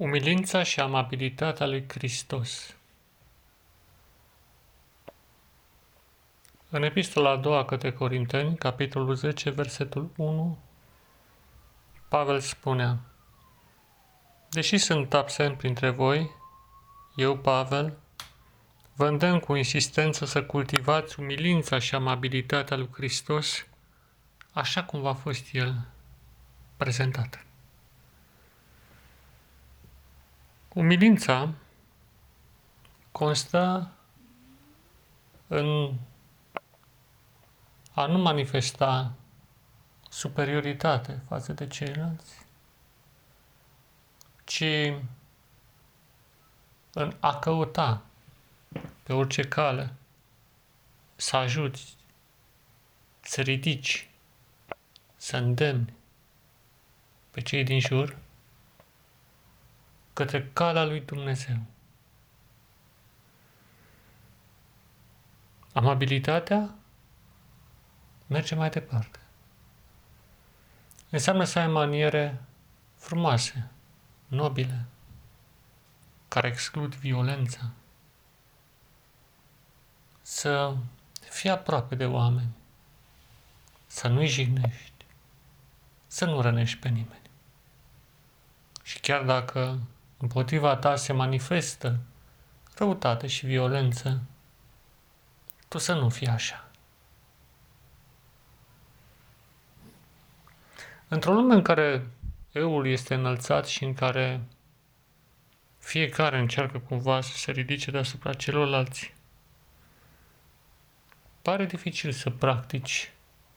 Umilința și amabilitatea lui Hristos În epistola a doua către Corinteni, capitolul 10, versetul 1, Pavel spunea Deși sunt absent printre voi, eu, Pavel, vă îndemn cu insistență să cultivați umilința și amabilitatea lui Hristos așa cum v-a fost El prezentat. Umilința constă în a nu manifesta superioritate față de ceilalți, ci în a căuta pe orice cale să ajuți, să ridici, să îndemni pe cei din jur către calea lui Dumnezeu. Amabilitatea merge mai departe. Înseamnă să ai maniere frumoase, nobile, care exclud violența. Să fii aproape de oameni, să nu-i jignești, să nu rănești pe nimeni. Și chiar dacă împotriva ta se manifestă răutate și violență, tu să nu fii așa. Într-o lume în care eul este înălțat și în care fiecare încearcă cumva să se ridice deasupra celorlalți, pare dificil să practici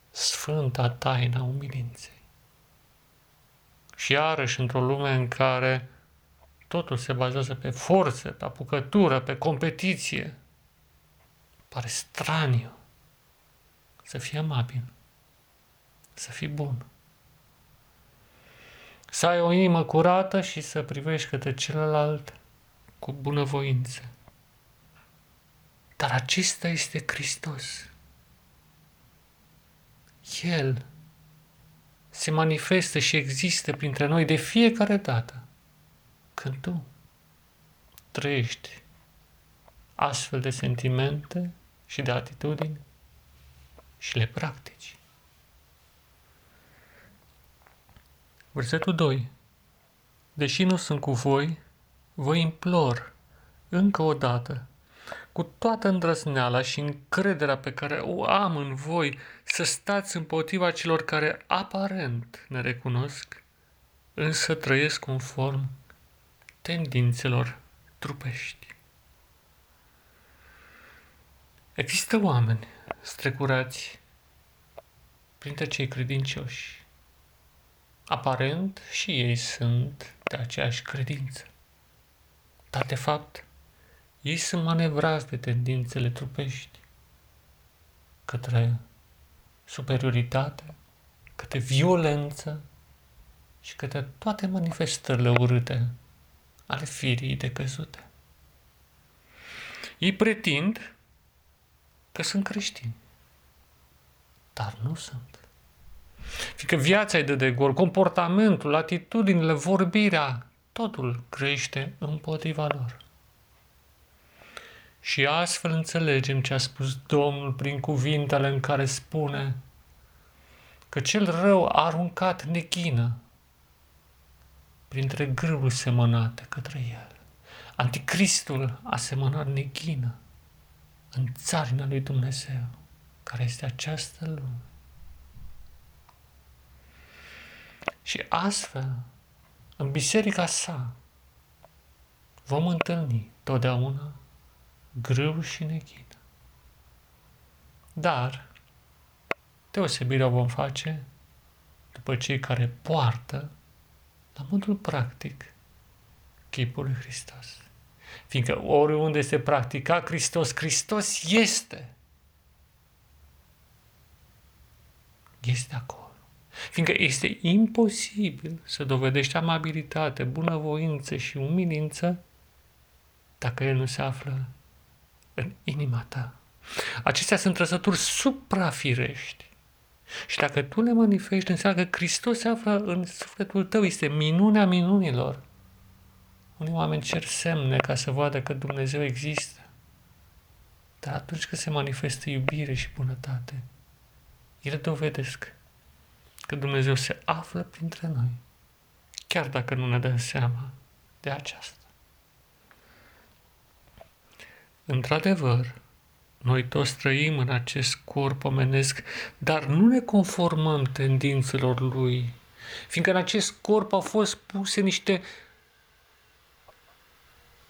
sfânta taina umilinței. Și iarăși într-o lume în care totul se bazează pe forță, pe apucătură, pe competiție, pare straniu să fii amabil, să fii bun să ai o inimă curată și să privești către celălalt cu bunăvoință. Dar acesta este Hristos. El se manifestă și există printre noi de fiecare dată când tu trăiești astfel de sentimente și de atitudini și le practici. Versetul 2. Deși nu sunt cu voi, vă implor încă o dată, cu toată îndrăzneala și încrederea pe care o am în voi, să stați împotriva celor care aparent ne recunosc, însă trăiesc conform tendințelor trupești. Există oameni strecurați printre cei credincioși Aparent și ei sunt de aceeași credință. Dar de fapt, ei sunt manevrați de tendințele trupești către superioritate, către violență și către toate manifestările urâte ale firii de căzute. Ei pretind că sunt creștini, dar nu sunt. Fiindcă viața e de de gol, comportamentul, atitudinile, vorbirea, totul crește împotriva lor. Și astfel înțelegem ce a spus Domnul prin cuvintele în care spune că cel rău a aruncat nechină printre grâul semănate către el. Anticristul a semănat nechină în țarina lui Dumnezeu, care este această lume. Și astfel, în biserica sa, vom întâlni totdeauna grâu și nechină. Dar, deosebirea vom face după cei care poartă, la modul practic, chipul lui Hristos. Fiindcă oriunde se practica Hristos, Hristos este. Este acolo. Fiindcă este imposibil să dovedești amabilitate, bunăvoință și umilință dacă el nu se află în inima ta. Acestea sunt trăsături suprafirești. Și dacă tu le manifesti, înseamnă că Hristos se află în sufletul tău. Este minunea minunilor. Unii oameni cer semne ca să vadă că Dumnezeu există. Dar atunci când se manifestă iubire și bunătate, ele dovedesc că Dumnezeu se află printre noi, chiar dacă nu ne dăm seama de aceasta. Într-adevăr, noi toți trăim în acest corp omenesc, dar nu ne conformăm tendințelor lui, fiindcă în acest corp au fost puse niște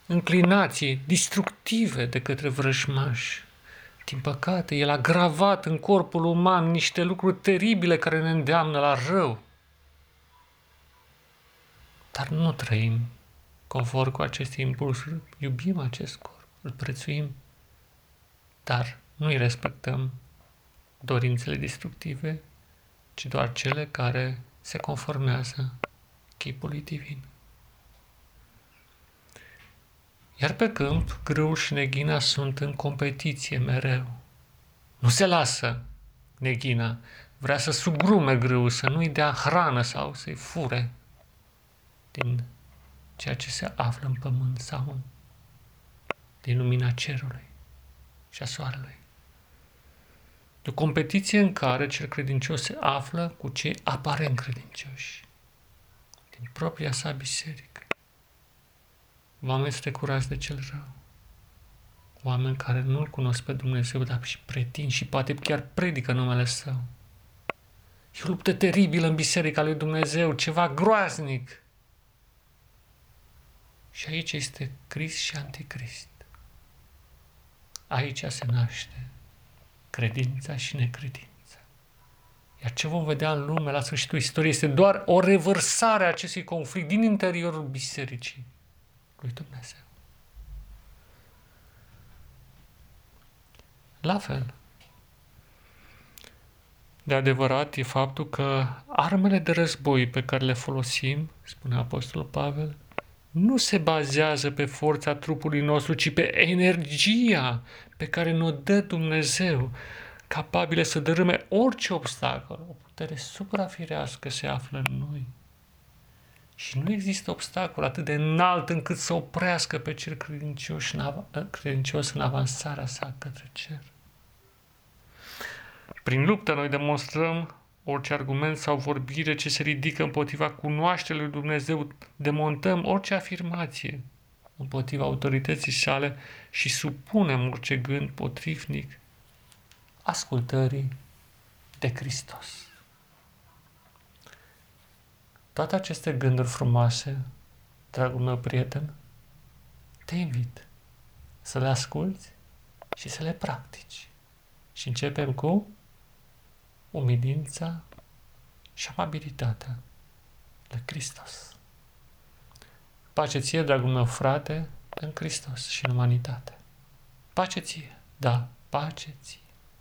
înclinații destructive de către vrăjmași. Din păcate, el a gravat în corpul uman niște lucruri teribile care ne îndeamnă la rău. Dar nu trăim conform cu aceste impulsuri. Iubim acest corp, îl prețuim, dar nu îi respectăm dorințele destructive, ci doar cele care se conformează chipului divin. Iar pe câmp, grâul și neghina sunt în competiție mereu. Nu se lasă neghina, vrea să sugrume grâul, să nu-i dea hrană sau să-i fure din ceea ce se află în pământ sau din lumina cerului și a soarelui. De o competiție în care cel credincios se află cu cei aparent credincioși din propria sa biserică. Oameni strecurați de cel rău. Oameni care nu-L cunosc pe Dumnezeu, dar și pretind și poate chiar predică numele Său. E o luptă teribilă în Biserica lui Dumnezeu, ceva groaznic. Și aici este Crist și Anticrist. Aici se naște credința și necredința. Iar ce vom vedea în lume la sfârșitul istoriei este doar o revărsare a acestui conflict din interiorul bisericii lui Dumnezeu. La fel, de adevărat e faptul că armele de război pe care le folosim, spune Apostolul Pavel, nu se bazează pe forța trupului nostru, ci pe energia pe care ne-o dă Dumnezeu, capabile să dărâme orice obstacol. O putere suprafirească se află în noi. Și nu există obstacol atât de înalt încât să oprească pe cel credincios în, av- credincios în avansarea sa către cer. Prin luptă noi demonstrăm orice argument sau vorbire ce se ridică împotriva cunoașterii lui Dumnezeu, demontăm orice afirmație împotriva autorității sale și supunem orice gând potrivnic ascultării de Hristos. Toate aceste gânduri frumoase, dragul meu prieten, te invit să le asculți și să le practici. Și începem cu umilința și amabilitatea lui Hristos. Pace ție, dragul meu frate, în Hristos și în umanitate. Pace ție, da, pace ție.